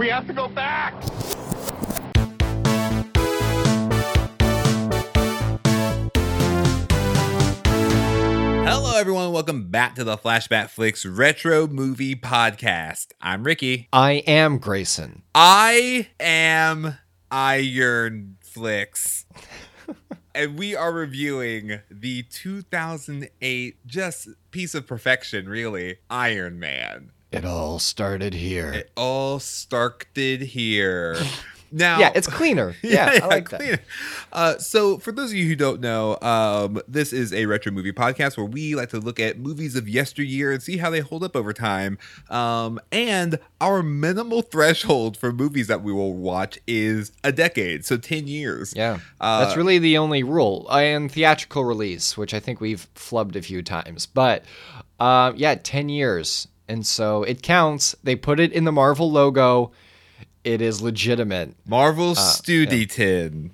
We have to go back! Hello, everyone. Welcome back to the Flashback Flicks Retro Movie Podcast. I'm Ricky. I am Grayson. I am Iron Flicks. and we are reviewing the 2008 just piece of perfection, really, Iron Man. It all started here. It all started here. Now, yeah, it's cleaner. Yeah, I like cleaner. Uh, so, for those of you who don't know, um, this is a retro movie podcast where we like to look at movies of yesteryear and see how they hold up over time. Um, and our minimal threshold for movies that we will watch is a decade, so ten years. Yeah, uh, that's really the only rule. And theatrical release, which I think we've flubbed a few times, but uh, yeah, ten years, and so it counts. They put it in the Marvel logo it is legitimate. Marvel uh, Studiton. Yeah.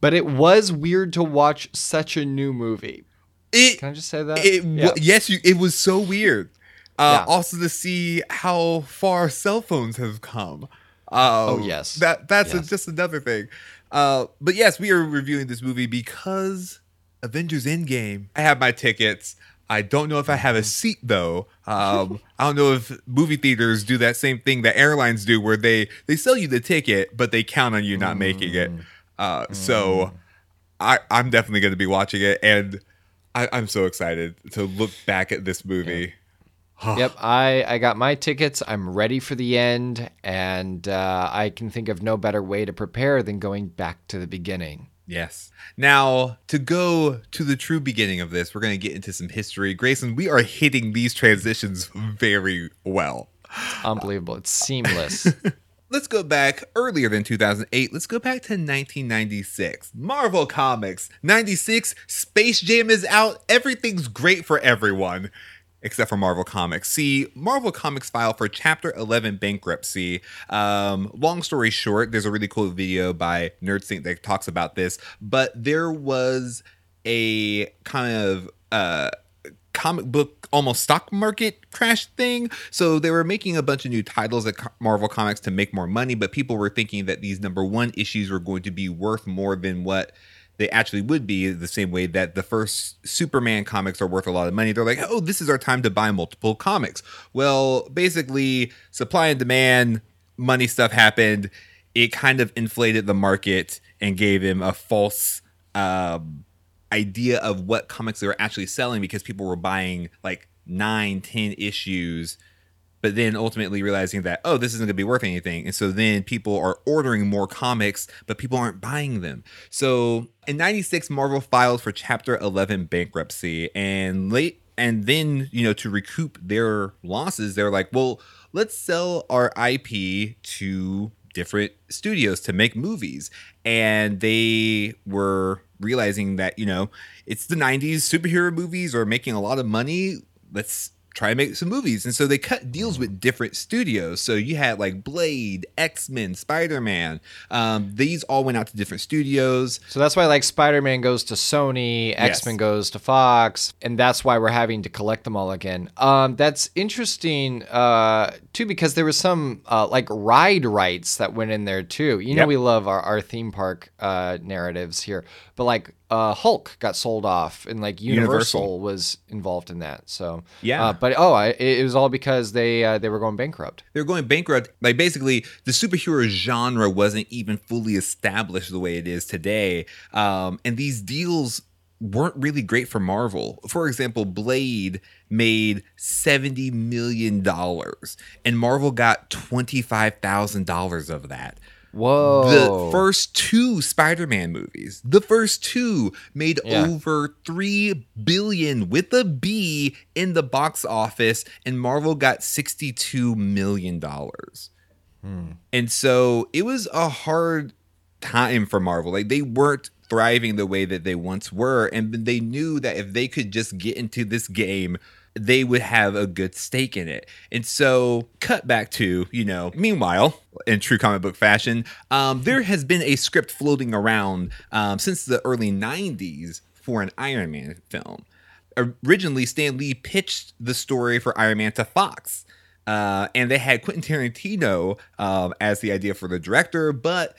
But it was weird to watch such a new movie. It, Can I just say that? It, yeah. Yes, you, it was so weird. Uh, yeah. Also to see how far cell phones have come. Um, oh yes, that that's yes. A, just another thing. Uh, but yes, we are reviewing this movie because Avengers Endgame. I have my tickets. I don't know if I have a seat though. Um, I don't know if movie theaters do that same thing that airlines do, where they they sell you the ticket, but they count on you not making it. Uh, so I I'm definitely going to be watching it, and I, am so excited to look back at this movie. Yeah. yep, I I got my tickets. I'm ready for the end, and uh, I can think of no better way to prepare than going back to the beginning. Yes. Now, to go to the true beginning of this, we're going to get into some history. Grayson, we are hitting these transitions very well. It's unbelievable. It's seamless. Let's go back earlier than 2008. Let's go back to 1996. Marvel Comics. 96, Space Jam is out. Everything's great for everyone except for Marvel Comics. See, Marvel Comics filed for Chapter 11 bankruptcy. Um, long story short, there's a really cool video by NerdSync that talks about this, but there was a kind of uh, comic book almost stock market crash thing. So they were making a bunch of new titles at Marvel Comics to make more money, but people were thinking that these number one issues were going to be worth more than what they actually would be the same way that the first Superman comics are worth a lot of money. They're like, oh, this is our time to buy multiple comics. Well, basically, supply and demand, money stuff happened. It kind of inflated the market and gave him a false um, idea of what comics they were actually selling because people were buying like nine, ten issues but then ultimately realizing that oh this isn't going to be worth anything. And so then people are ordering more comics but people aren't buying them. So in 96 marvel filed for chapter 11 bankruptcy and late and then you know to recoup their losses they're like well let's sell our ip to different studios to make movies. And they were realizing that you know it's the 90s superhero movies are making a lot of money. Let's try and make some movies. And so they cut deals with different studios. So you had like Blade, X Men, Spider Man. Um, these all went out to different studios. So that's why like Spider Man goes to Sony, X Men yes. goes to Fox, and that's why we're having to collect them all again. Um, that's interesting uh, too because there was some uh, like ride rights that went in there too. You know, yep. we love our, our theme park uh, narratives here, but like uh, Hulk got sold off, and like Universal, Universal. was involved in that. So yeah, uh, but oh, I, it was all because they uh, they were going bankrupt. They were going bankrupt. Like basically, the superhero genre wasn't even fully established the way it is today, um, and these deals weren't really great for Marvel. For example, Blade made $70 million and Marvel got $25,000 of that. Whoa. The first two Spider-Man movies, the first two made yeah. over 3 billion with a B in the box office and Marvel got 62 million dollars. Hmm. And so it was a hard time for Marvel. Like they weren't thriving the way that they once were and they knew that if they could just get into this game they would have a good stake in it. And so, cut back to, you know, meanwhile, in true comic book fashion, um, there has been a script floating around um, since the early 90s for an Iron Man film. Originally, Stan Lee pitched the story for Iron Man to Fox. Uh, and they had Quentin Tarantino um, as the idea for the director, but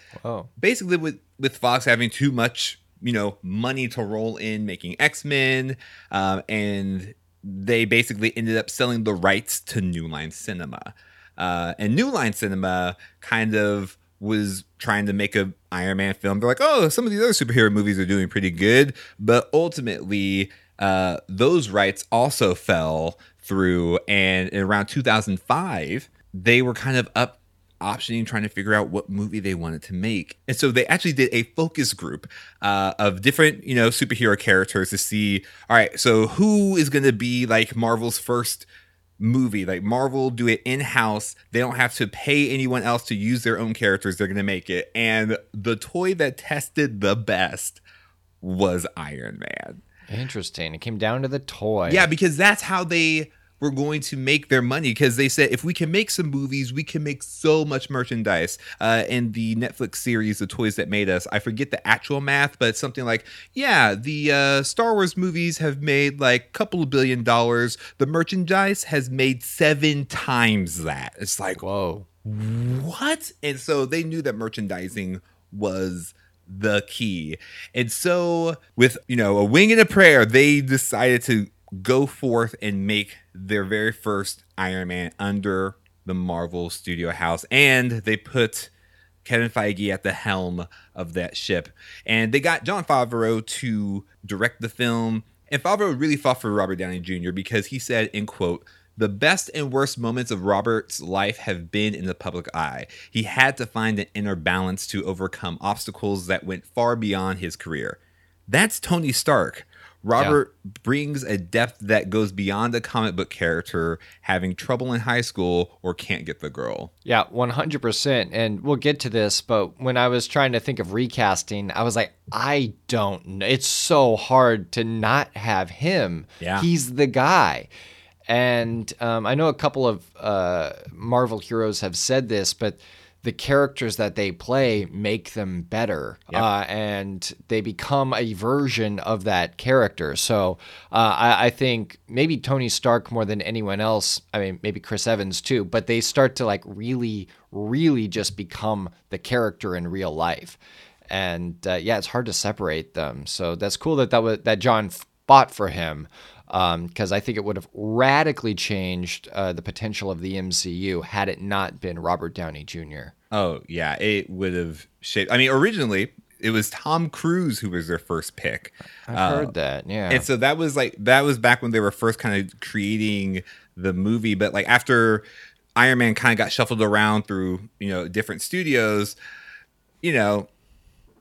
basically with with Fox having too much, you know, money to roll in making X Men, um, and they basically ended up selling the rights to New Line Cinema, uh, and New Line Cinema kind of was trying to make a Iron Man film. They're like, oh, some of these other superhero movies are doing pretty good, but ultimately, uh, those rights also fell through, and around 2005, they were kind of up optioning trying to figure out what movie they wanted to make. And so they actually did a focus group uh, of different you know superhero characters to see all right so who is going to be like marvel's first movie? Like marvel do it in-house. They don't have to pay anyone else to use their own characters. They're going to make it. And the toy that tested the best was iron man. Interesting. It came down to the toy. yeah, because that's how they were going to make their money. Because they said if we can make some movies, we can make so much merchandise. Uh, in the Netflix series, The Toys That Made Us, I forget the actual math, but it's something like, yeah, the uh, Star Wars movies have made like a couple of billion dollars. The merchandise has made seven times that. It's like, Whoa. what? And so they knew that merchandising was the key. And so with, you know, a wing and a prayer, they decided to go forth and make their very first Iron Man under the Marvel Studio house and they put Kevin Feige at the helm of that ship. And they got Jon Favreau to direct the film. And Favreau really fought for Robert Downey Jr. because he said, in quote, the best and worst moments of Robert's life have been in the public eye. He had to find an inner balance to overcome obstacles that went far beyond his career. That's Tony Stark. Robert brings a depth that goes beyond a comic book character having trouble in high school or can't get the girl. Yeah, 100%. And we'll get to this, but when I was trying to think of recasting, I was like, I don't know. It's so hard to not have him. Yeah. He's the guy. And um, I know a couple of uh, Marvel heroes have said this, but the characters that they play make them better Yep. uh, and they become a version of that character. So uh, I, I think maybe Tony Stark more than anyone else. I mean, maybe Chris Evans too, but they start to like really, really just become the character in real life. And uh, yeah, it's hard to separate them. So that's cool that that, was, that Jon fought for him because I think it would have radically changed uh, the potential of the MCU had it not been Robert Downey Jr. Oh yeah, it would have shaped. I mean, originally it was Tom Cruise who was their first pick. I've heard that. Yeah. And so that was like that was back when they were first kind of creating the movie. But like after Iron Man kind of got shuffled around through you know different studios, you know.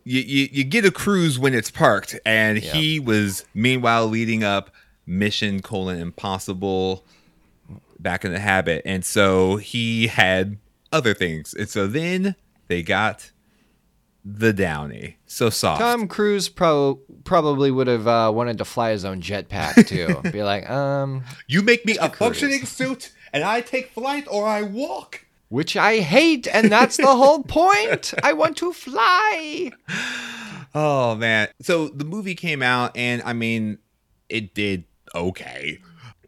You, you, you get a cruise when it's parked, and Yeah. he was meanwhile leading up Mission colon Impossible back in the habit, and so he had other things, and so then they got the Downey, so soft. Tom Cruise pro- probably would have uh, wanted to fly his own jetpack too. Be like, um, You make me a Cruise. functioning suit, and I take flight or I walk. which I hate, and that's the whole point. I want to fly. Oh man! So the movie came out, and I mean, it did okay.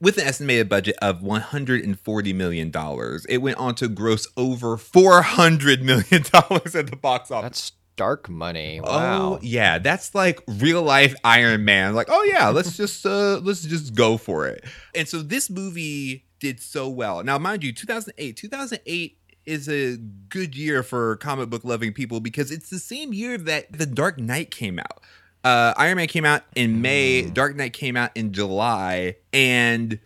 With an estimated budget of 140 million dollars, it went on to gross over 400 million dollars at the box office. That's dark money. Wow. Oh yeah, that's like real life Iron Man. Like, oh yeah, let's just uh let's just go for it. And so this movie did so well. Now, mind you, 2008, 2008 is a good year for comic book loving people because it's the same year that The Dark Knight came out. Uh, Iron Man came out in May, Dark Knight came out in July, and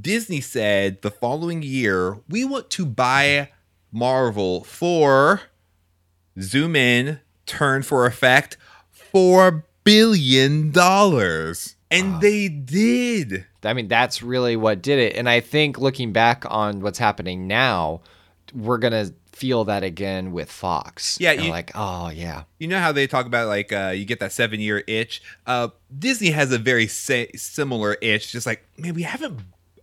Disney said the following year, we want to buy Marvel for zoom in, turn for effect, four billion dollars. And they did. I mean, that's really what did it. And I think looking back on what's happening now, we're gonna feel that again with Fox. Yeah, you- like, oh yeah. You know how they talk about like uh, you get that seven year itch. Uh, Disney has a very sa- similar itch. Just like man, we haven't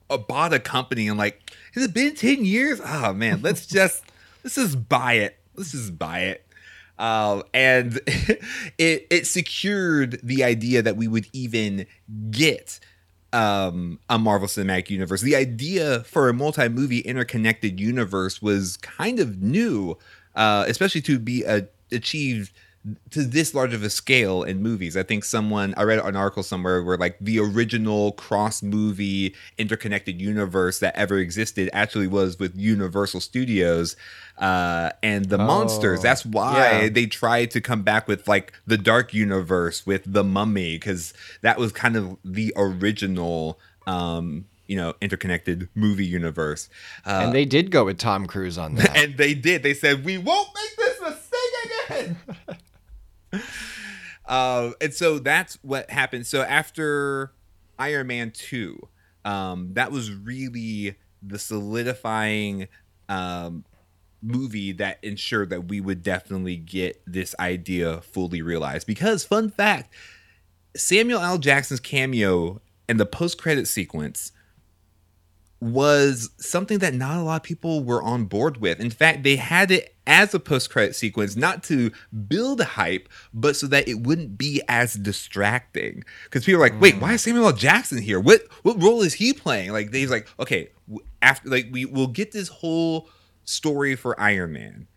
uh, bought a company in like has it been ten years? Oh man, let's just let's just buy it. Let's just buy it. Um, and it it secured the idea that we would even get um, a Marvel Cinematic Universe. The idea for a multi movie interconnected universe was kind of new, uh, especially to be uh, achieved to this large of a scale in movies. I think someone I read an article somewhere where like the original cross movie interconnected universe that ever existed actually was with Universal Studios uh, and the oh, monsters. That's why yeah. they tried to come back with like the dark universe with the mummy because that was kind of the original um, you know interconnected movie universe uh, and they did go with tom cruise on that and they did they said we won't make this mistake again uh, and so that's what happened. So after Iron Man 2, um, that was really the solidifying um, movie that ensured that we would definitely get this idea fully realized. Because, fun fact, Samuel L. Jackson's cameo and the post credit sequence was something that not a lot of people were on board with. In fact, they had it as a post credit sequence, not to build hype, but so that it wouldn't be as distracting. Because people are like, wait, why is mm. Samuel L. Jackson here? What what role is he playing? Like he's like, okay, after like we will get this whole story for Iron Man,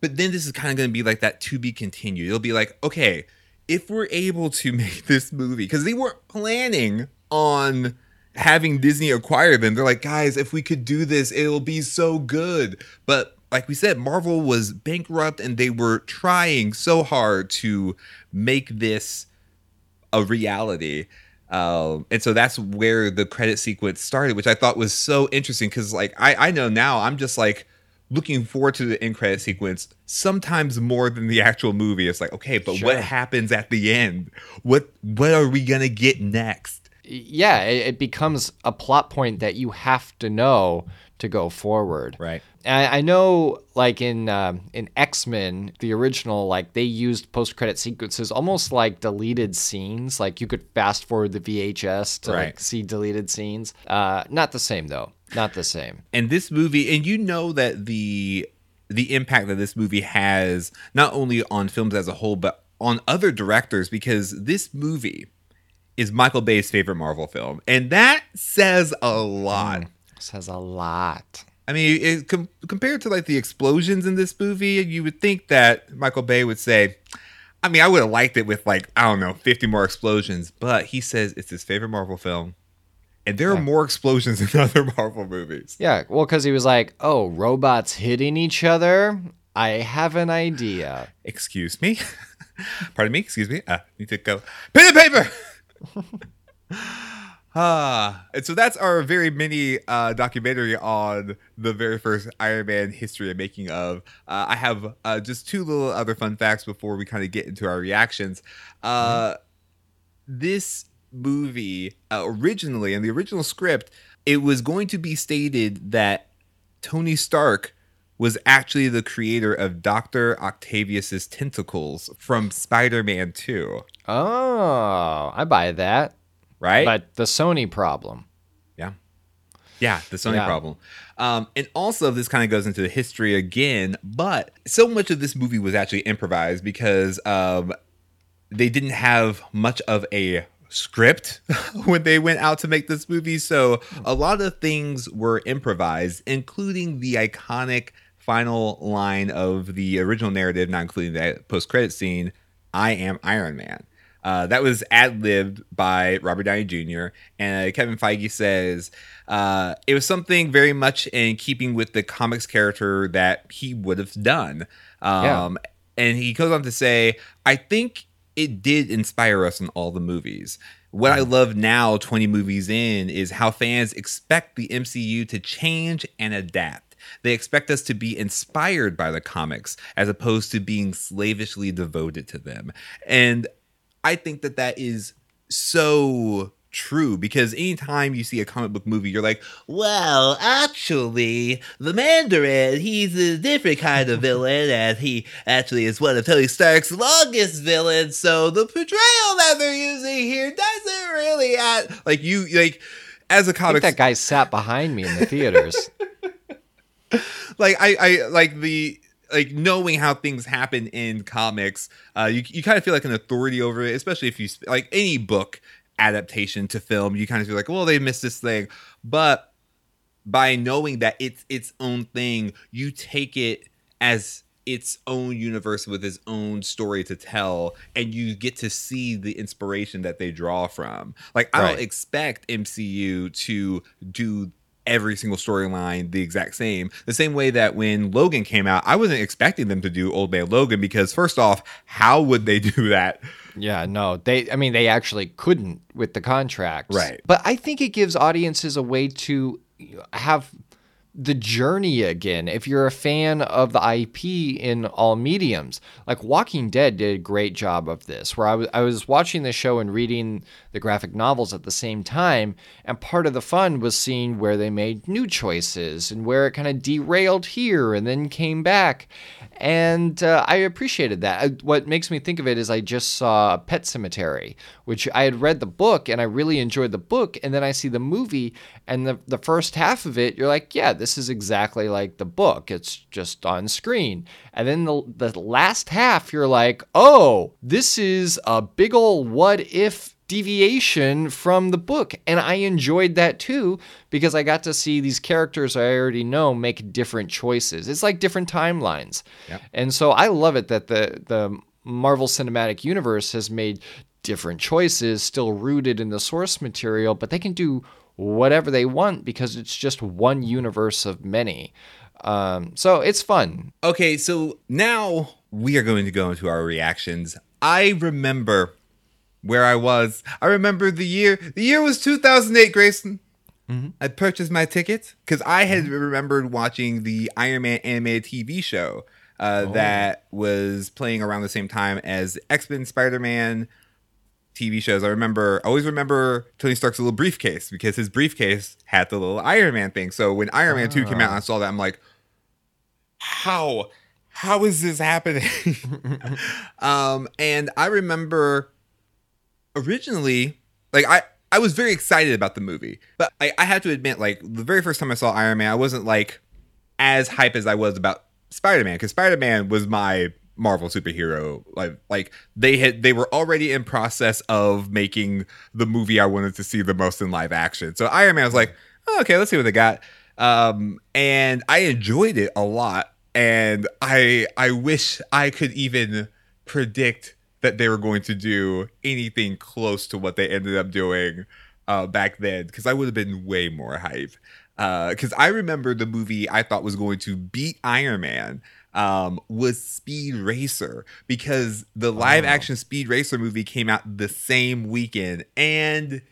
but then this is kind of going to be like that to be continued. It'll be like, okay, if we're able to make this movie, because they weren't planning on having Disney acquire them. They're like, guys, if we could do this, it'll be so good. But like we said, Marvel was bankrupt and they were trying so hard to make this a reality. Um, and so that's where the credit sequence started, which I thought was so interesting because, like, I, I know now I'm just like looking forward to the end credit sequence sometimes more than the actual movie. It's like, okay, but sure. what happens at the end? What what are we gonna get next? Yeah, it, it becomes a plot point that you have to know to go forward. Right. I, I know, like in uh, in X Men, the original, like they used post credit sequences almost like deleted scenes. Like you could fast forward the VHS to right. like see deleted scenes. Uh, not the same though. Not the same. And this movie, and you know that the the impact that this movie has not only on films as a whole, but on other directors, because this movie is Michael Bay's favorite Marvel film, and that says a lot. Mm says a lot. I mean, it, com- compared to like the explosions in this movie, you would think that Michael Bay would say, I mean, I would have liked it with like, I don't know, 50 more explosions, but he says it's his favorite Marvel film. And there yeah. are more explosions in other Marvel movies. Yeah, well, because he was like, oh, robots hitting each other? I have an idea. Excuse me? Pardon me? Excuse me? I uh, need to go. Pen and paper! Ah, and so that's our very mini uh, documentary on the very first Iron Man history and making of. Uh, I have uh, just two little other fun facts before we kind of get into our reactions. Uh. This movie uh, originally, in the original script, it was going to be stated that Tony Stark was actually the creator of Dr. Octavius's tentacles from Spider-Man 2. Oh, I buy that right? But the Sony problem. Yeah. Yeah, the Sony yeah. problem. Um, and also, this kind of goes into the history again, but so much of this movie was actually improvised because um, they didn't have much of a script when they went out to make this movie. So a lot of things were improvised, including the iconic final line of the original narrative, not including that post credit scene I am Iron Man. Uh, that was ad libbed by Robert Downey Jr. And uh, Kevin Feige says uh, it was something very much in keeping with the comics character that he would have done. Um, yeah. And he goes on to say, I think it did inspire us in all the movies. What I love now, 20 movies in, is how fans expect the MCU to change and adapt. They expect us to be inspired by the comics as opposed to being slavishly devoted to them. And I think that that is so true because anytime you see a comic book movie, you're like, well, actually, the Mandarin, he's a different kind of villain, and he actually is one of Tony Stark's longest villains. So the portrayal that they're using here doesn't really add like you like as a comic. that guy sat behind me in the theaters. like I, I like the like knowing how things happen in comics, uh, you you kind of feel like an authority over it, especially if you like any book adaptation to film, you kind of feel like, well, they missed this thing. But by knowing that it's its own thing, you take it as its own universe with its own story to tell and you get to see the inspiration that they draw from like i right. don't expect mcu to do every single storyline the exact same the same way that when logan came out i wasn't expecting them to do old man logan because first off how would they do that yeah, no, they. I mean, they actually couldn't with the contracts, right? But I think it gives audiences a way to have the journey again. If you're a fan of the IP in all mediums, like Walking Dead did a great job of this, where I was, I was watching the show and reading the graphic novels at the same time. And part of the fun was seeing where they made new choices and where it kind of derailed here and then came back. And uh, I appreciated that. What makes me think of it is I just saw Pet Sematary which I had read the book and I really enjoyed the book. And then I see the movie, and the, the first half of it, you're like, yeah, this is exactly like the book. It's just on screen. And then the, the last half, you're like, oh, this is a big old what if deviation from the book. And I enjoyed that too because I got to see these characters I already know make different choices. It's like different timelines. Yep. And so I love it that the the Marvel Cinematic Universe has made different choices still rooted in the source material, but they can do whatever they want because it's just one universe of many. Um, so it's fun. Okay, so now we are going to go into our reactions. I remember where I was. I remember the year. The year was 2008, Grayson. Mm-hmm. I purchased my ticket because I had mm-hmm. remembered watching the Iron Man animated TV show uh, oh. that was playing around the same time as X Men, Spider Man TV shows. I remember, I always remember Tony Stark's little briefcase because his briefcase had the little Iron Man thing. So when Iron Man 2 came out and I saw that, I'm like, how? How is this happening? um, and I remember originally, like I I was very excited about the movie, but I, I have to admit, like the very first time I saw Iron Man, I wasn't like as hype as I was about Spider Man because Spider Man was my Marvel superhero. Like like they had they were already in process of making the movie I wanted to see the most in live action. So Iron Man was like, oh, okay, let's see what they got. Um, and I enjoyed it a lot. And I I wish I could even predict that they were going to do anything close to what they ended up doing uh, back then because I would have been way more hype. Because uh, I remember the movie I thought was going to beat Iron Man um, was Speed Racer because the live oh. action Speed Racer movie came out the same weekend and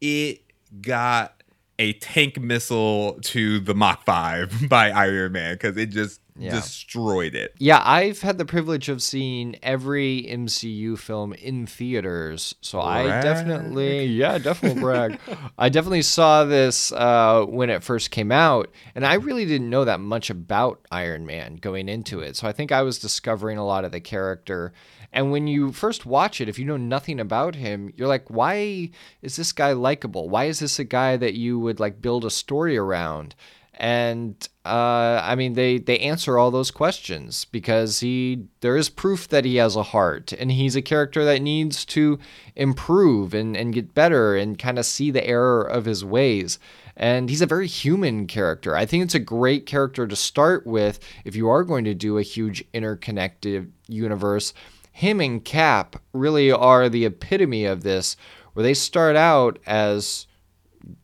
it got a tank missile to the Mach 5 by Iron Man because it just yeah. destroyed it. Yeah, I've had the privilege of seeing every MCU film in theaters, so brag. I definitely, yeah, definitely brag. I definitely saw this uh, when it first came out, and I really didn't know that much about Iron Man going into it. So I think I was discovering a lot of the character. And when you first watch it, if you know nothing about him, you're like, why is this guy likable? Why is this a guy that you would like build a story around? and uh, I mean they they answer all those questions because he there is proof that he has a heart and he's a character that needs to improve and and get better and kind of see the error of his ways and he's a very human character. I think it's a great character to start with if you are going to do a huge interconnected universe. Him and Cap really are the epitome of this, where they start out as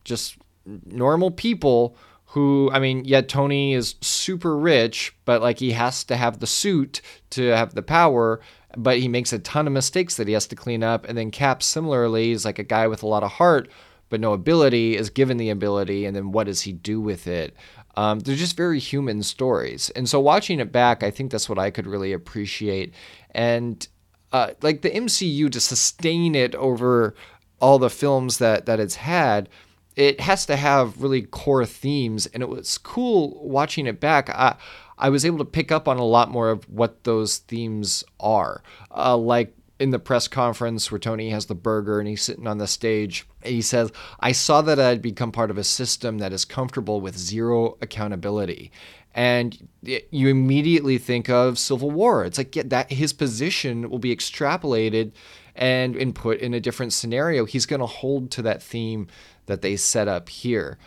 just normal people who I mean, yet Tony is super rich, but like he has to have the suit to have the power, but he makes a ton of mistakes that he has to clean up. And then Cap similarly is like a guy with a lot of heart, but no ability, is given the ability, and then what does he do with it? Um, they're just very human stories. And so watching it back, I think that's what I could really appreciate. And uh, like the MCU to sustain it over all the films that that it's had it has to have really core themes. And it was cool watching it back. I i was able to pick up on a lot more of what those themes are. Uh, like in the press conference where tony has the burger and he's sitting on the stage he says i saw that i'd become part of a system that is comfortable with zero accountability and you immediately think of civil war it's like yeah, that his position will be extrapolated and and put in a different scenario, he's going to hold to that theme that they set up here.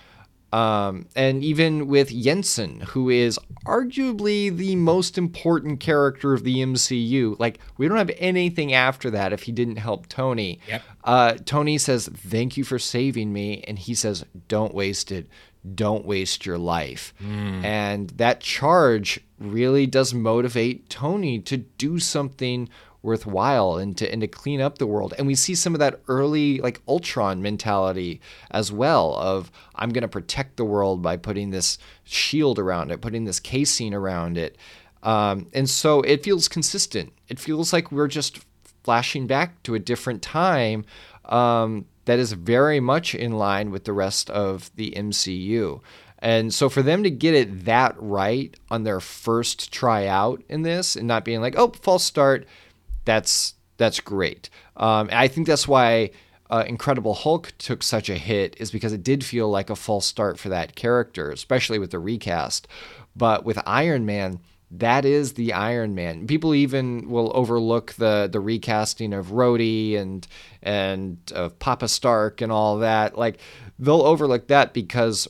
Um, and even with Yinsen, who is arguably the most important character of the MCU, like we don't have anything after that if he didn't help Tony. Yep. Uh, Tony says, "Thank you for saving me," and he says, "Don't waste it. Don't waste your life." Mm. And that charge really does motivate Tony to do something worthwhile and to and to clean up the world. And we see some of that early like Ultron mentality as well of I'm going to protect the world by putting this shield around it, putting this casing around it. Um, and so it feels consistent. It feels like we're just flashing back to a different time um, that is very much in line with the rest of the MCU. And so for them to get it that right on their first tryout in this and not being like, oh, false start, that's that's great. Um, I think that's why uh, Incredible Hulk took such a hit is because it did feel like a false start for that character, especially with the recast. But with Iron Man, that is the Iron Man. People even will overlook the the recasting of Rhodey and and of Papa Stark and all that. Like they'll overlook that because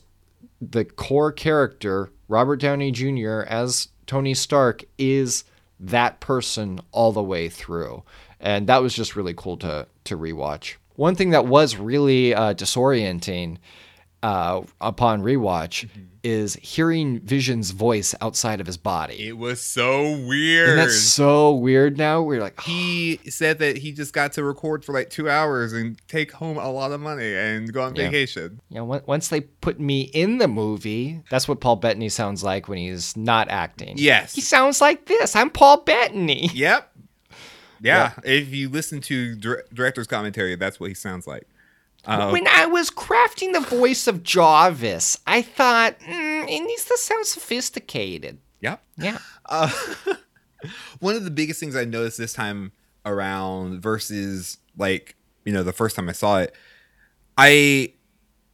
the core character Robert Downey Jr. as Tony Stark is that person all the way through. And that was just really cool to to rewatch. One thing that was really uh, disorienting uh, upon rewatch mm-hmm. is hearing Vision's voice outside of his body. It was so weird. And that's so weird now. We're like, he said that he just got to record for like two hours and take home a lot of money and go on yeah. vacation. Yeah, once they put me in the movie, that's what Paul Bettany sounds like when he's not acting. Yes. He sounds like this. I'm Paul Bettany. Yep. Yeah. yeah. If you listen to director's commentary, that's what he sounds like. Uh, when I was crafting the voice of Jarvis, I thought mm, it needs to sound sophisticated. Yeah, yeah. Uh, one of the biggest things I noticed this time around versus like you know the first time I saw it, I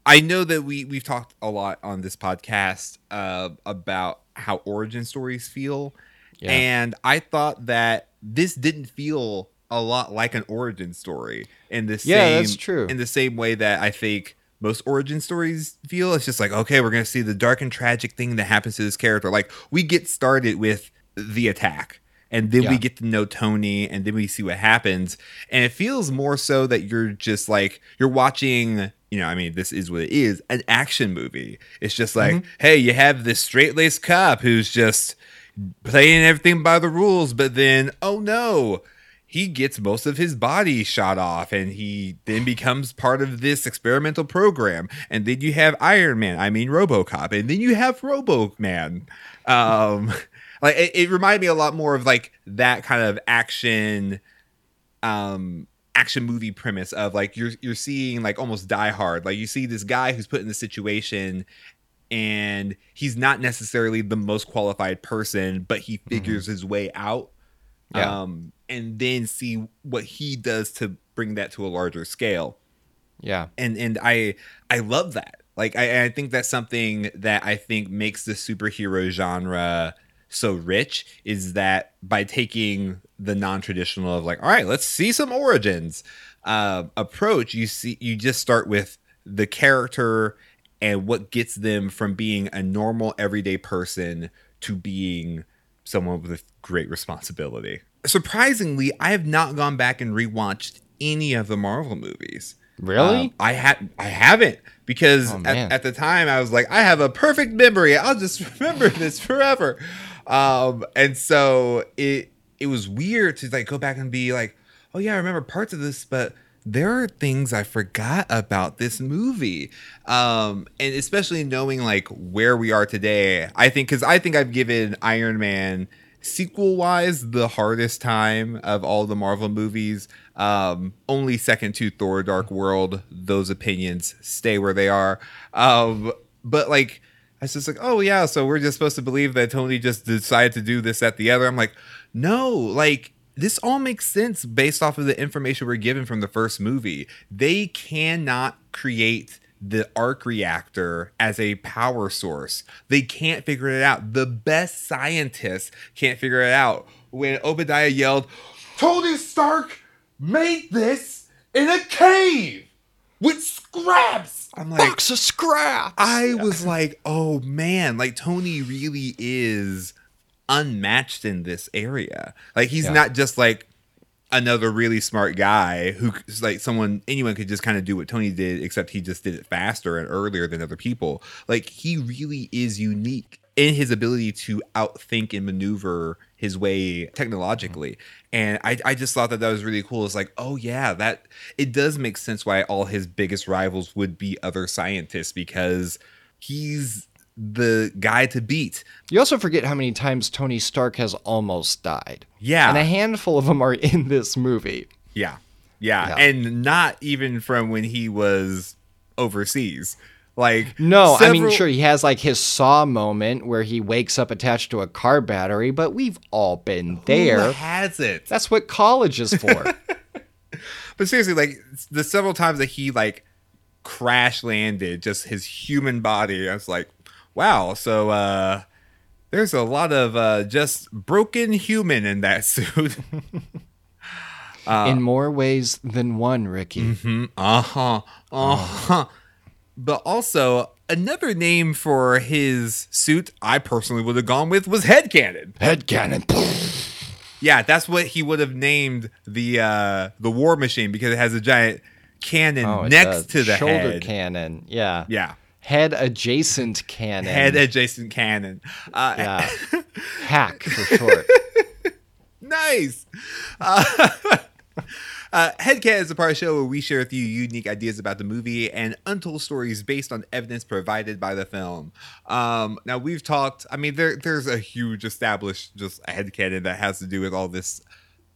I know that we we've talked a lot on this podcast uh, about how origin stories feel, yeah. and I thought that this didn't feel a lot like an origin story in the yeah, same that's true. in the same way that I think most origin stories feel. It's just like, okay, we're gonna see the dark and tragic thing that happens to this character. Like we get started with the attack. And then yeah. we get to know Tony, and then we see what happens. And it feels more so that you're just like you're watching you know, I mean, this is what it is an action movie. It's just like, mm-hmm. hey, you have this straight laced cop who's just playing everything by the rules, but then, oh no, he gets most of his body shot off and he then becomes part of this experimental program. And then you have iron man i mean robocop and then you have robo man um like it, it reminded me a lot more of like that kind of action um action movie premise of like you're you're seeing like almost die hard. Like you see this guy who's put in the situation and he's not necessarily the most qualified person but he figures mm-hmm. his way out yeah. um, and then see what he does to bring that to a larger scale. Yeah, and and I I love that. Like I, I think that's something that I think makes the superhero genre so rich is that by taking the non-traditional of like all right let's see some origins uh, approach you see you just start with the character and what gets them from being a normal everyday person to being someone with great responsibility. Surprisingly, I have not gone back and rewatched any of the Marvel movies. Really? Um, I had I haven't because oh, at, at, the time I was like, I have a perfect memory. I'll just remember this forever. Um, and so it it was weird to like go back and be like, oh yeah, I remember parts of this, but there are things I forgot about this movie. Um, and especially knowing like where we are today, I think because I think I've given Iron Man sequel wise the hardest time of all the Marvel movies. Um, only second to Thor Dark World, those opinions stay where they are. Um, but like I was just like, oh yeah, so we're just supposed to believe that Tony just decided to do this at the other. I'm like, no, like this all makes sense based off of the information we're given from the first movie. They cannot create the arc reactor as a power source. They can't figure it out. The best scientists can't figure it out. When Obadiah yelled, Tony Stark, made this in a cave with scraps. I'm like, Box of scraps. I was like, oh man, like Tony really is unmatched in this area. Like he's Yeah. not just like another really smart guy who like someone anyone could just kind of do what Tony did except he just did it faster and earlier than other people. Like he really is unique in his ability to outthink and maneuver his way technologically. Mm-hmm. And I, I just thought that that was really cool. It's like, oh yeah, that it does make sense why all his biggest rivals would be other scientists because he's the guy to beat. You also forget how many times Tony Stark has almost died. Yeah. And a handful of them are in this movie. Yeah. Yeah. Yeah. And not even from when he was overseas. Like No, I mean, sure, he has like his saw moment where he wakes up attached to a car battery, but we've all been Who there. has it? That's what college is for. But seriously, like the several times that he like crash landed, just his human body, I was like, wow. So uh there's a lot of uh just broken human in that suit. in more ways than one, Ricky. Uh huh. Uh huh. But also, another name for his suit I personally would have gone with was Headcannon. Head cannon. Yeah, that's what he would have named the uh the war machine because it has a giant cannon Oh, next to the shoulder head. cannon. Yeah. Yeah. Head adjacent cannon. Head adjacent cannon. Uh, Yeah. Hack for short. nice. Uh, uh, Headcat is a part of the show where we share with you unique ideas about the movie and untold stories based on evidence provided by the film. Um, now we've talked. I mean, there there's a huge established just headcanon that has to do with all this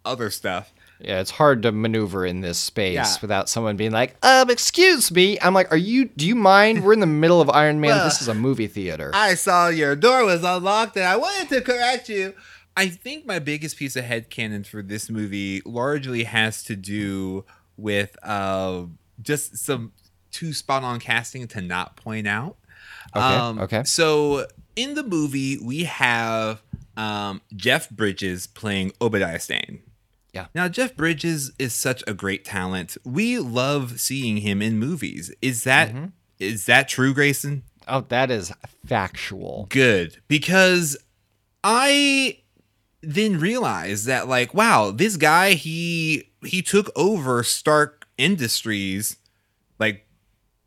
other stuff. Yeah, it's hard to maneuver in this space Yeah. without someone being like, "Um, excuse me." I'm like, "Are you? Do you mind? We're in the middle of Iron Man. Well, this is a movie theater." I saw your door was unlocked and I wanted to correct you. I think my biggest piece of headcanon for this movie largely has to do with uh, just some too spot on casting to not point out. Okay, okay. So in the movie, we have um, Jeff Bridges playing Obadiah Stane. Yeah. Now, Jeff Bridges is such a great talent. We love seeing him in movies. Is that is Mm-hmm. that true, Grayson? oh, that is factual. good because I then realized that like wow this guy he he took over Stark Industries like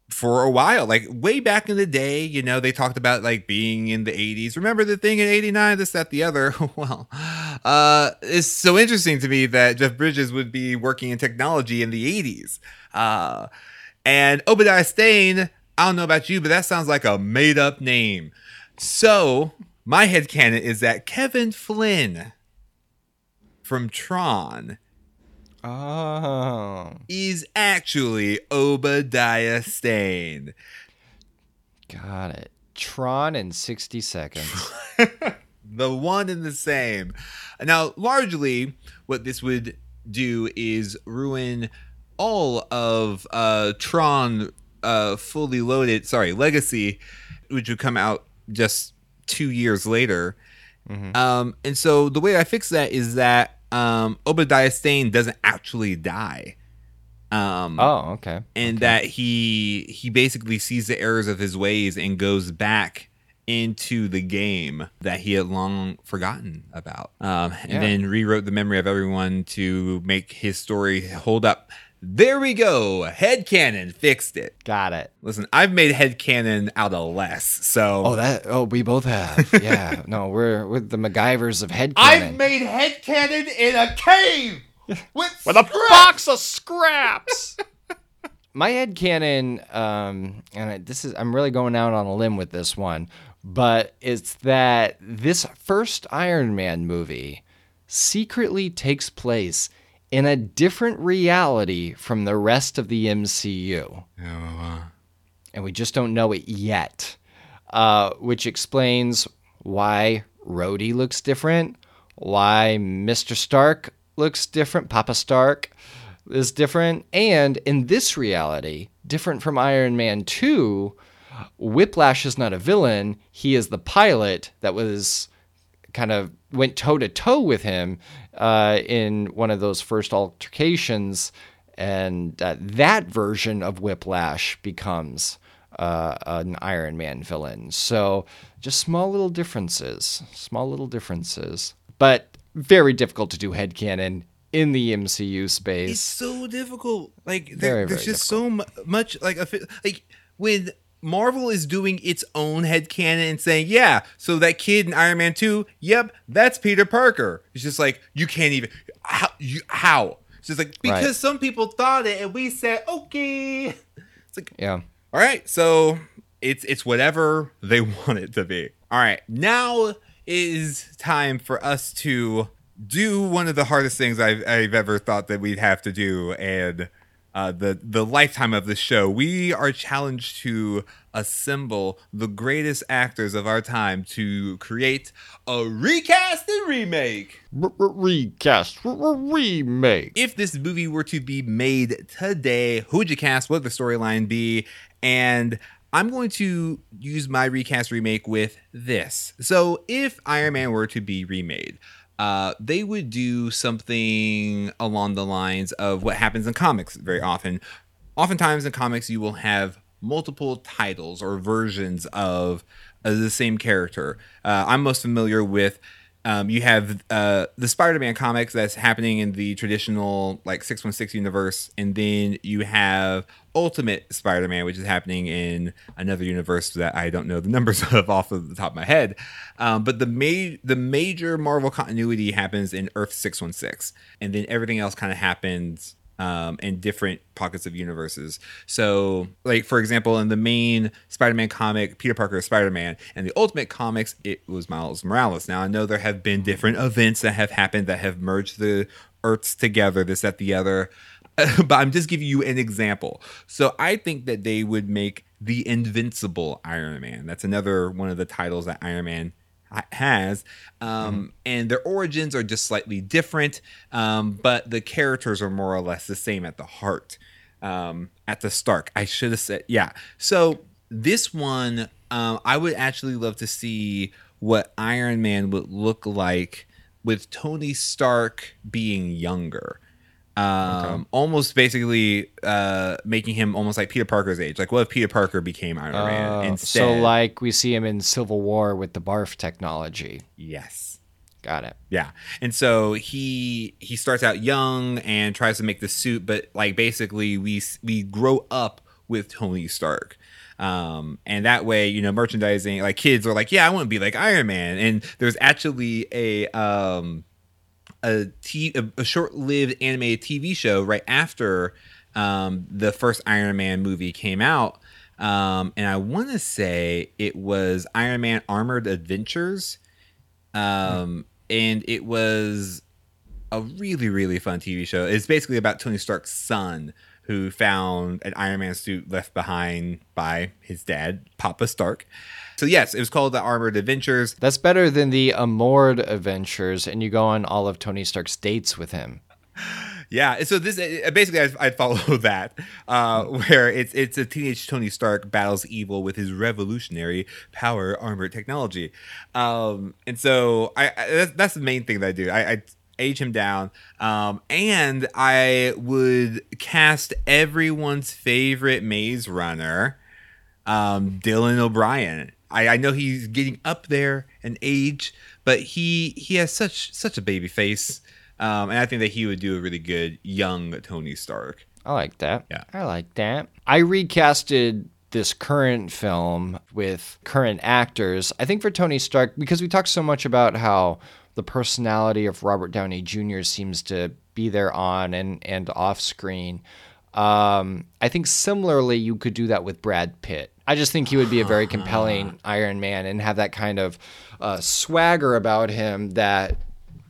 for a while like way back in the day you know they talked about like being in the 80s remember the thing in 89 this that the other? Well uh it's so interesting to me that Jeff Bridges would be working in technology in the 80s uh and Obadiah Stane I don't know about you but that sounds like a made up name. So my headcanon is that Kevin Flynn from Tron Oh, is actually Obadiah Stane. got it. Tron in 60 seconds. the one and the same. Now, largely, what this would do is ruin all of uh, Tron uh, fully loaded, sorry, Legacy, which would come out just two years later. Um, and so the way I fix that is that um, Obadiah Stane doesn't actually die. Um, Oh, okay. and that he he basically sees the errors of his ways and goes back into the game that he had long forgotten about um, and Yeah. then rewrote the memory of everyone to make his story hold up there we go headcanon fixed it Got it. listen i've made headcanon out of less so Oh, that. Oh, we both have. Yeah. no, we're we're the MacGyvers of head cannon. i've cannon. made headcanon in a cave with, with a box of scraps. My head canon, um, and I, this is I'm really going out on a limb with this one, but it's that this first Iron Man movie secretly takes place in a different reality from the rest of the MCU, and we just don't know it yet, uh, which explains why Rhodey looks different, why Mr. Stark looks different, Papa Stark is different, and in this reality, different from Iron Man 2, Whiplash is not a villain, he is the pilot that was kind of went toe to toe with him uh, in one of those first altercations, and uh, that version of Whiplash becomes uh, an Iron Man villain. So just small little differences, small little differences, but very difficult to do headcanon in the MCU space. It's so difficult. Like there, very, there's very just difficult. so much like like when Marvel is doing its own head headcanon and saying, yeah, so that kid in Iron Man 2, yep, that's Peter Parker. It's just like, you can't even, how? You, how? It's just like, because right. some people thought it and we said, okay. It's like, yeah. All right, so it's it's whatever they want it to be. All right, now is time for us to do one of the hardest things I've, I've ever thought that we'd have to do, and uh, the the lifetime of the show. We are challenged to assemble the greatest actors of our time to create a recast and remake. recast, remake. If this movie were to be made today, who would you cast? What would the storyline be? And I'm going to use my recast remake with this. So, if Iron Man were to be remade, uh, they would do something along the lines of what happens in comics very often. Oftentimes in comics, you will have multiple titles or versions of uh, the same character. Uh, I'm most familiar with. Um, you have uh, the Spider-Man comics that's happening in the traditional like 616 universe, and then you have Ultimate Spider-Man, which is happening in another universe that I don't know the numbers of off of the top of my head. Um, but the ma- the major Marvel continuity happens in Earth 616, and then everything else kind of happens um, in different pockets of universes. So, like for example, in the main Spider-Man comic, Peter Parker is Spider-Man, and the Ultimate comics, it was Miles Morales. Now, I know there have been different events that have happened that have merged the Earths together, this, at the other. but I'm just giving you an example. So I think that they would make the Invincible Iron Man. That's another one of the titles that Iron Man has um, mm-hmm. and their origins are just slightly different um, but the characters are more or less the same at the heart um, at the stark i should have said yeah so this one um, i would actually love to see what iron man would look like with tony stark being younger um, okay. almost basically uh, making him almost like Peter Parker's age. Like, what if Peter Parker became Iron uh, Man oh, instead? So, like we see him in Civil War with the barf technology. Yes. Got it. Yeah. And so he he starts out young and tries to make the suit, but like basically we we grow up with Tony Stark. Um, and that way, you know, merchandising like kids are like, yeah, I want to be like Iron Man. And there's actually a um a, short-lived animated TV show right after um, the first Iron Man movie came out, um, and I want to say it was Iron Man Armored Adventures, um, and it was a really really fun TV show. It's basically about Tony Stark's son who found an Iron Man suit left behind by his dad, Papa Stark. So yes, it was called the Armored Adventures. That's better than the Amored Adventures, and you go on all of Tony Stark's dates with him. Yeah, so this uh, basically I'd, I'd follow that, uh, where it's it's a teenage Tony Stark battles evil with his revolutionary power armor technology, um, and so I, I that's, that's, the main thing that I do. I, I age him down, um, and I would cast everyone's favorite Maze Runner, um, Dylan O'Brien. I, I know he's getting up there in age, but he he has such such a baby face, um, and I think that he would do a really good young Tony Stark. I like that. Yeah, I like that. I recasted this current film with current actors. I think for Tony Stark because we talked so much about how the personality of Robert Downey Jr. seems to be there on and and off screen. Um, I think similarly, you could do that with Brad Pitt. I just think he would be a very compelling Iron Man and have that kind of uh, swagger about him that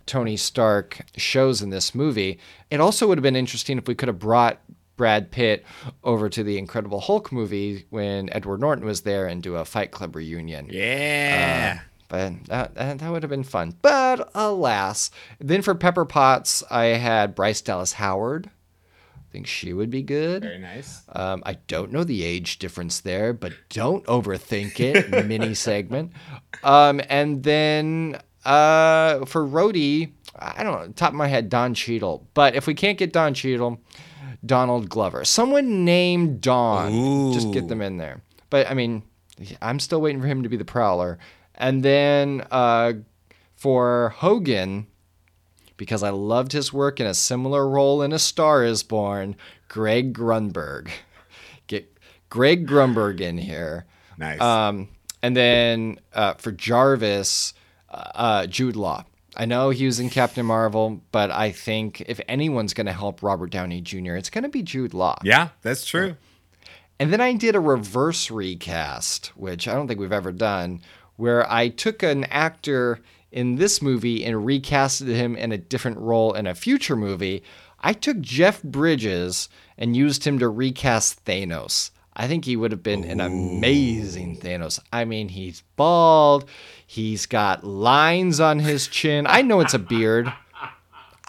Tony Stark shows in this movie. It also would have been interesting if we could have brought Brad Pitt over to the Incredible Hulk movie when Edward Norton was there and do a Fight Club reunion. Yeah. Uh, but that, that, that would have been fun. But alas. Then for Pepper Potts, I had Bryce Dallas Howard think she would be good. Very nice. Um, I don't know the age difference there, but don't overthink it. mini segment. Um, and then uh, for Rhodey, I don't know, top of my head, Don Cheadle. But if we can't get Don Cheadle, Donald Glover. Someone named Don. Ooh. Just get them in there. But I mean, I'm still waiting for him to be the Prowler. And then uh, for Hogan, because I loved his work in a similar role in A Star is Born, Greg Grunberg. Get Greg Grunberg in here. Nice. Um, and then uh, for Jarvis, uh, uh Jude Law. I know he was in Captain Marvel, but I think if anyone's going to help Robert Downey Jr., it's going to be Jude Law. Yeah, that's true. And then I did a reverse recast, which I don't think we've ever done, where I took an actor in this movie and recasted him in a different role in a future movie. I took Jeff Bridges and used him to recast Thanos. I think he would have been Ooh. an amazing Thanos. I mean, he's bald. He's got lines on his chin. I know it's a beard.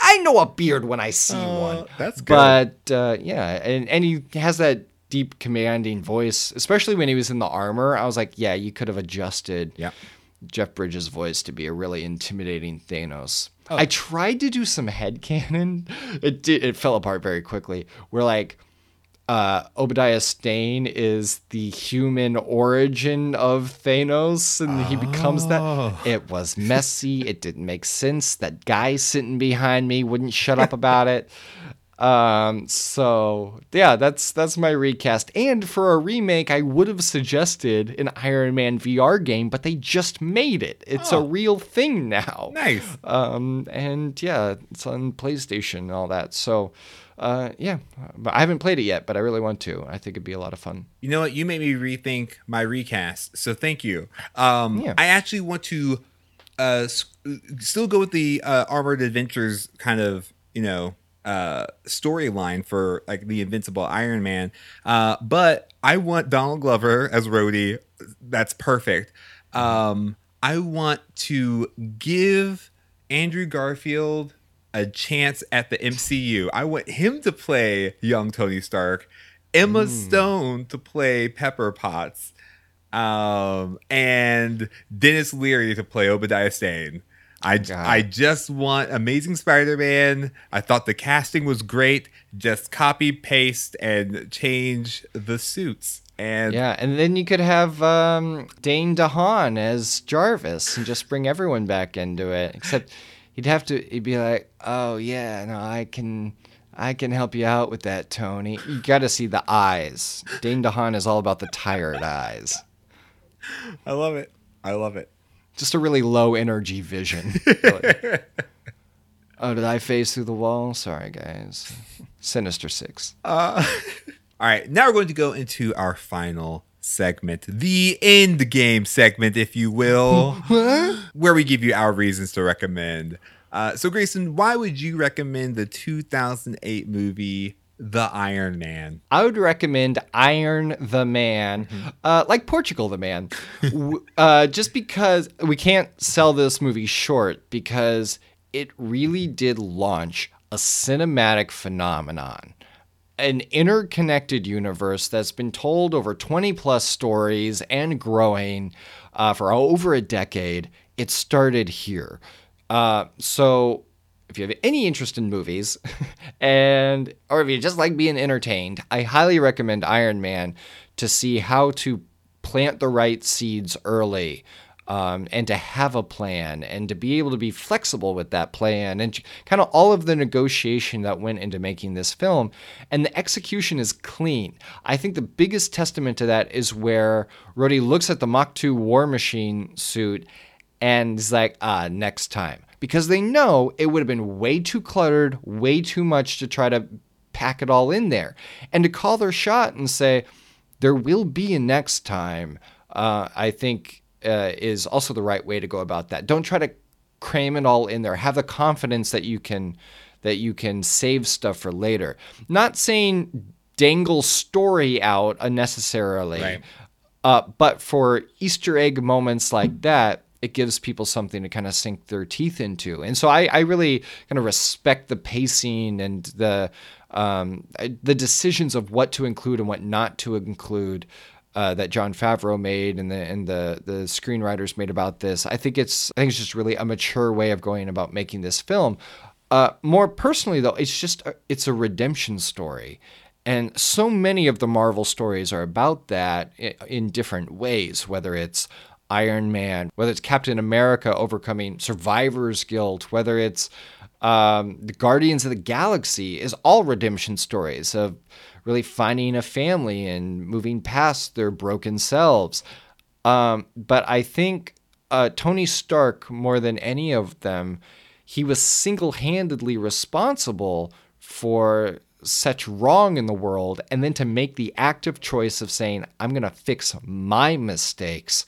I know a beard when I see uh, one. That's good. But uh, yeah, and, and he has that deep commanding voice, especially when he was in the armor. I was like, yeah, you could have adjusted yeah. Jeff Bridges' voice to be a really intimidating Thanos. Oh. I tried to do some head canon. It did, it fell apart very quickly. Where like uh, Obadiah Stane is the human origin of Thanos, and he becomes that. Oh. It was messy. It didn't make sense. That guy sitting behind me wouldn't shut up about it. Um, so yeah, that's that's my recast. And for a remake, I would have suggested an Iron Man VR game, but they just made it. It's oh. a real thing now. Nice. Um, and yeah, it's on PlayStation and all that. So uh, yeah, but I haven't played it yet, but I really want to. I think it'd be a lot of fun. You know what? You made me rethink my recast, so thank you. Um, yeah. I actually want to uh, still go with the uh, Armored Adventures kind of, you know, uh, storyline for like the Invincible Iron Man, uh, but I want Donald Glover as Rhodey. That's perfect. Um, I want to give Andrew Garfield a chance at the MCU. I want him to play young Tony Stark, Emma mm. Stone to play Pepper Potts, um, and Denis Leary to play Obadiah Stane. I, I just want Amazing Spider Man. I thought the casting was great. Just copy, paste, and change the suits. And yeah, and then you could have um, Dane DeHaan as Jarvis and just bring everyone back into it. Except he'd have to he'd be like, "Oh yeah, no, I can I can help you out with that, Tony." You got to see the eyes. Dane DeHaan is all about the tired eyes. I love it. I love it. Just a really low energy vision. oh, did I phase through the wall? Sorry, guys. Sinister Six. Uh, all right, now we're going to go into our final segment, the end game segment, if you will, where we give you our reasons to recommend. Uh, so, Grayson, why would you recommend the 2008 movie The Iron Man? I would recommend Iron the Man, mm-hmm. uh, like Portugal the Man, uh, just because we can't sell this movie short because it really did launch a cinematic phenomenon an interconnected universe that's been told over 20 plus stories and growing uh, for over a decade. It started here. Uh, so if you have any interest in movies and or if you just like being entertained, I highly recommend Iron Man to see how to plant the right seeds early um, and to have a plan and to be able to be flexible with that plan and kind of all of the negotiation that went into making this film. And the execution is clean. I think the biggest testament to that is where Rhodey looks at the Mach 2 War Machine suit and is like, ah, next time. Because they know it would have been way too cluttered, way too much to try to pack it all in there. And to call their shot and say, there will be a next time, uh, I think uh, is also the right way to go about that. Don't try to cram it all in there. Have the confidence that you can that you can save stuff for later. Not saying dangle story out unnecessarily, right. uh, but for Easter egg moments like that, it gives people something to kind of sink their teeth into. And so I, I really kind of respect the pacing and the um, the decisions of what to include and what not to include uh, that Jon Favreau made and the and the the screenwriters made about this. I think it's I think it's just really a mature way of going about making this film. Uh, more personally, though, it's just a, it's a redemption story, and so many of the Marvel stories are about that in different ways. Whether it's Iron Man, whether it's Captain America overcoming survivor's guilt, whether it's um, the Guardians of the Galaxy, is all redemption stories of really finding a family and moving past their broken selves. Um, but I think uh, Tony Stark, more than any of them, he was single handedly responsible for such wrong in the world. And then to make the active choice of saying, I'm going to fix my mistakes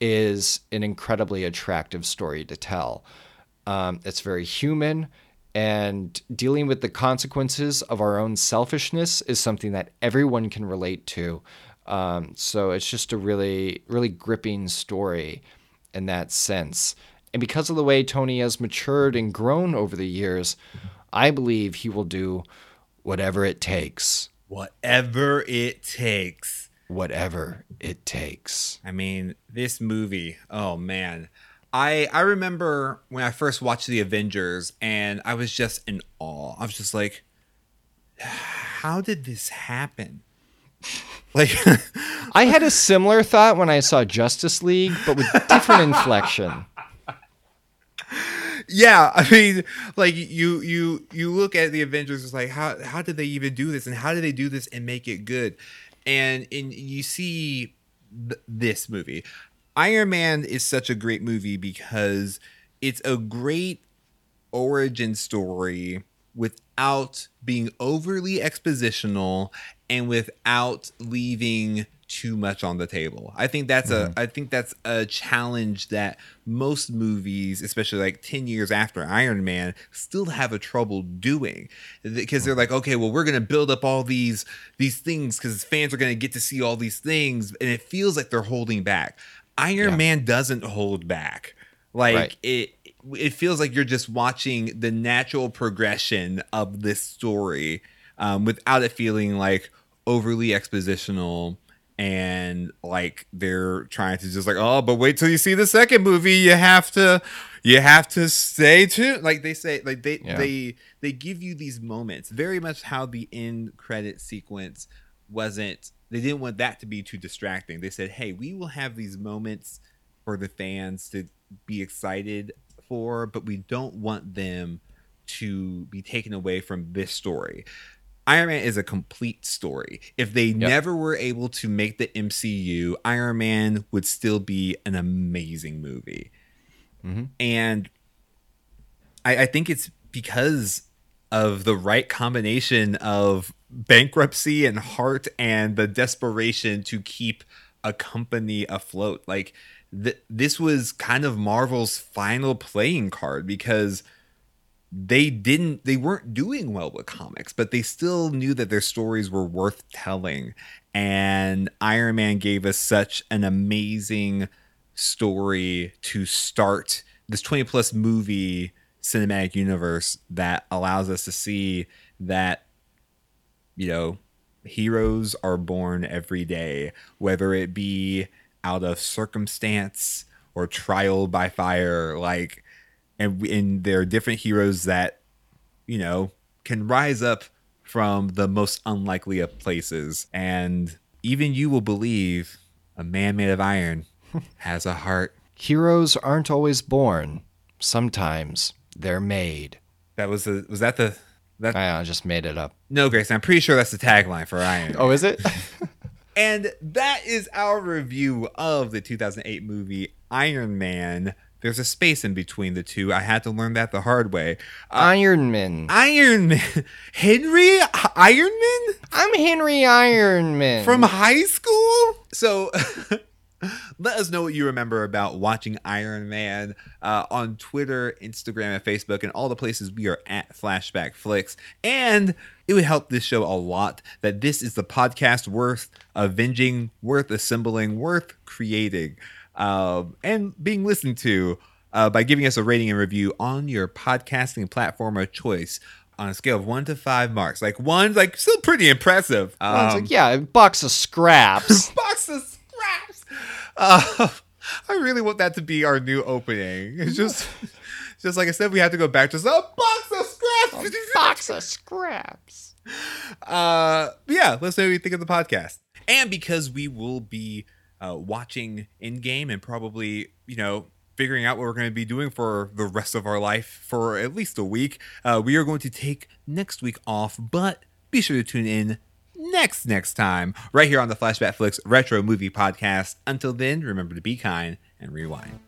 is an incredibly attractive story to tell. Um, it's very human, and dealing with the consequences of our own selfishness is something that everyone can relate to. Um, so it's just a really, really gripping story in that sense. And because of the way Tony has matured and grown over the years, I believe he will do whatever it takes. Whatever it takes whatever it takes. I mean, this movie, oh man. I I remember when I first watched the Avengers and I was just in awe. I was just like how did this happen? Like I had a similar thought when I saw Justice League, but with different inflection. Yeah, I mean, like you you you look at the Avengers, it's like how how did they even do this, and how did they do this and make it good? And you see th- this movie. Iron Man is such a great movie because it's a great origin story without being overly expositional and without leaving too much on the table. I think that's mm-hmm. a I think that's a challenge that most movies, especially like 10 years after Iron Man, still have a trouble doing. Because they're like, okay, well, we're gonna build up all these these things because fans are gonna get to see all these things, and it feels like they're holding back. Iron yeah. Man doesn't hold back. Like right. it it feels like you're just watching the natural progression of this story um, without it feeling like overly expositional and like they're trying to just like oh but wait till you see the second movie. You have to you have to stay tuned. Like they say like they yeah. they they give you these moments very much how the end credit sequence wasn't they didn't want that to be too distracting. They said hey we will have these moments for the fans to be excited for but we don't want them to be taken away from this story Iron Man is a complete story. If they yep. never were able to make the MCU, Iron Man would still be an amazing movie. Mm-hmm. And I, I think it's because of the right combination of bankruptcy and heart and the desperation to keep a company afloat. Like, th- this was kind of Marvel's final playing card because – they didn't they weren't doing well with comics but they still knew that their stories were worth telling. And iron man gave us such an amazing story to start this 20 plus movie cinematic universe that allows us to see that you know heroes are born every day whether it be out of circumstance or trial by fire. Like and and there are different heroes that you know can rise up from the most unlikely of places and even you will believe a man made of iron has a heart heroes aren't always born sometimes they're made that was the was that the that I just made it up. No, Grace, I'm pretty sure that's the tagline for Iron. oh, is it? and that is our review of the 2008 movie Iron Man. There's a space in between the two. I had to learn that the hard way. Uh, Ironman. Ironman. Henry Ironman? I'm Henry Ironman. From high school? So let us know what you remember about watching Iron Man uh, on Twitter, Instagram, and Facebook, and all the places we are at Flashback Flicks. And it would help this show a lot that this is the podcast worth avenging, worth assembling, worth creating um, and being listened to uh, by giving us a rating and review on your podcasting platform of choice. on a scale of one to five marks. Like one, like still pretty impressive. Um, like, yeah, a box of scraps. box of scraps. Uh, I really want that to be our new opening. It's just, just like I said, we have to go back to a box of scraps. A box of scraps. Uh, yeah. Let's say what you think of the podcast, and because we will be uh, watching Endgame and probably you know figuring out what we're going to be doing for the rest of our life for at least a week. Uh, we are going to take next week off, but be sure to tune in next next time right here on the Flashback Flicks Retro Movie Podcast. Until then, remember to be kind and rewind.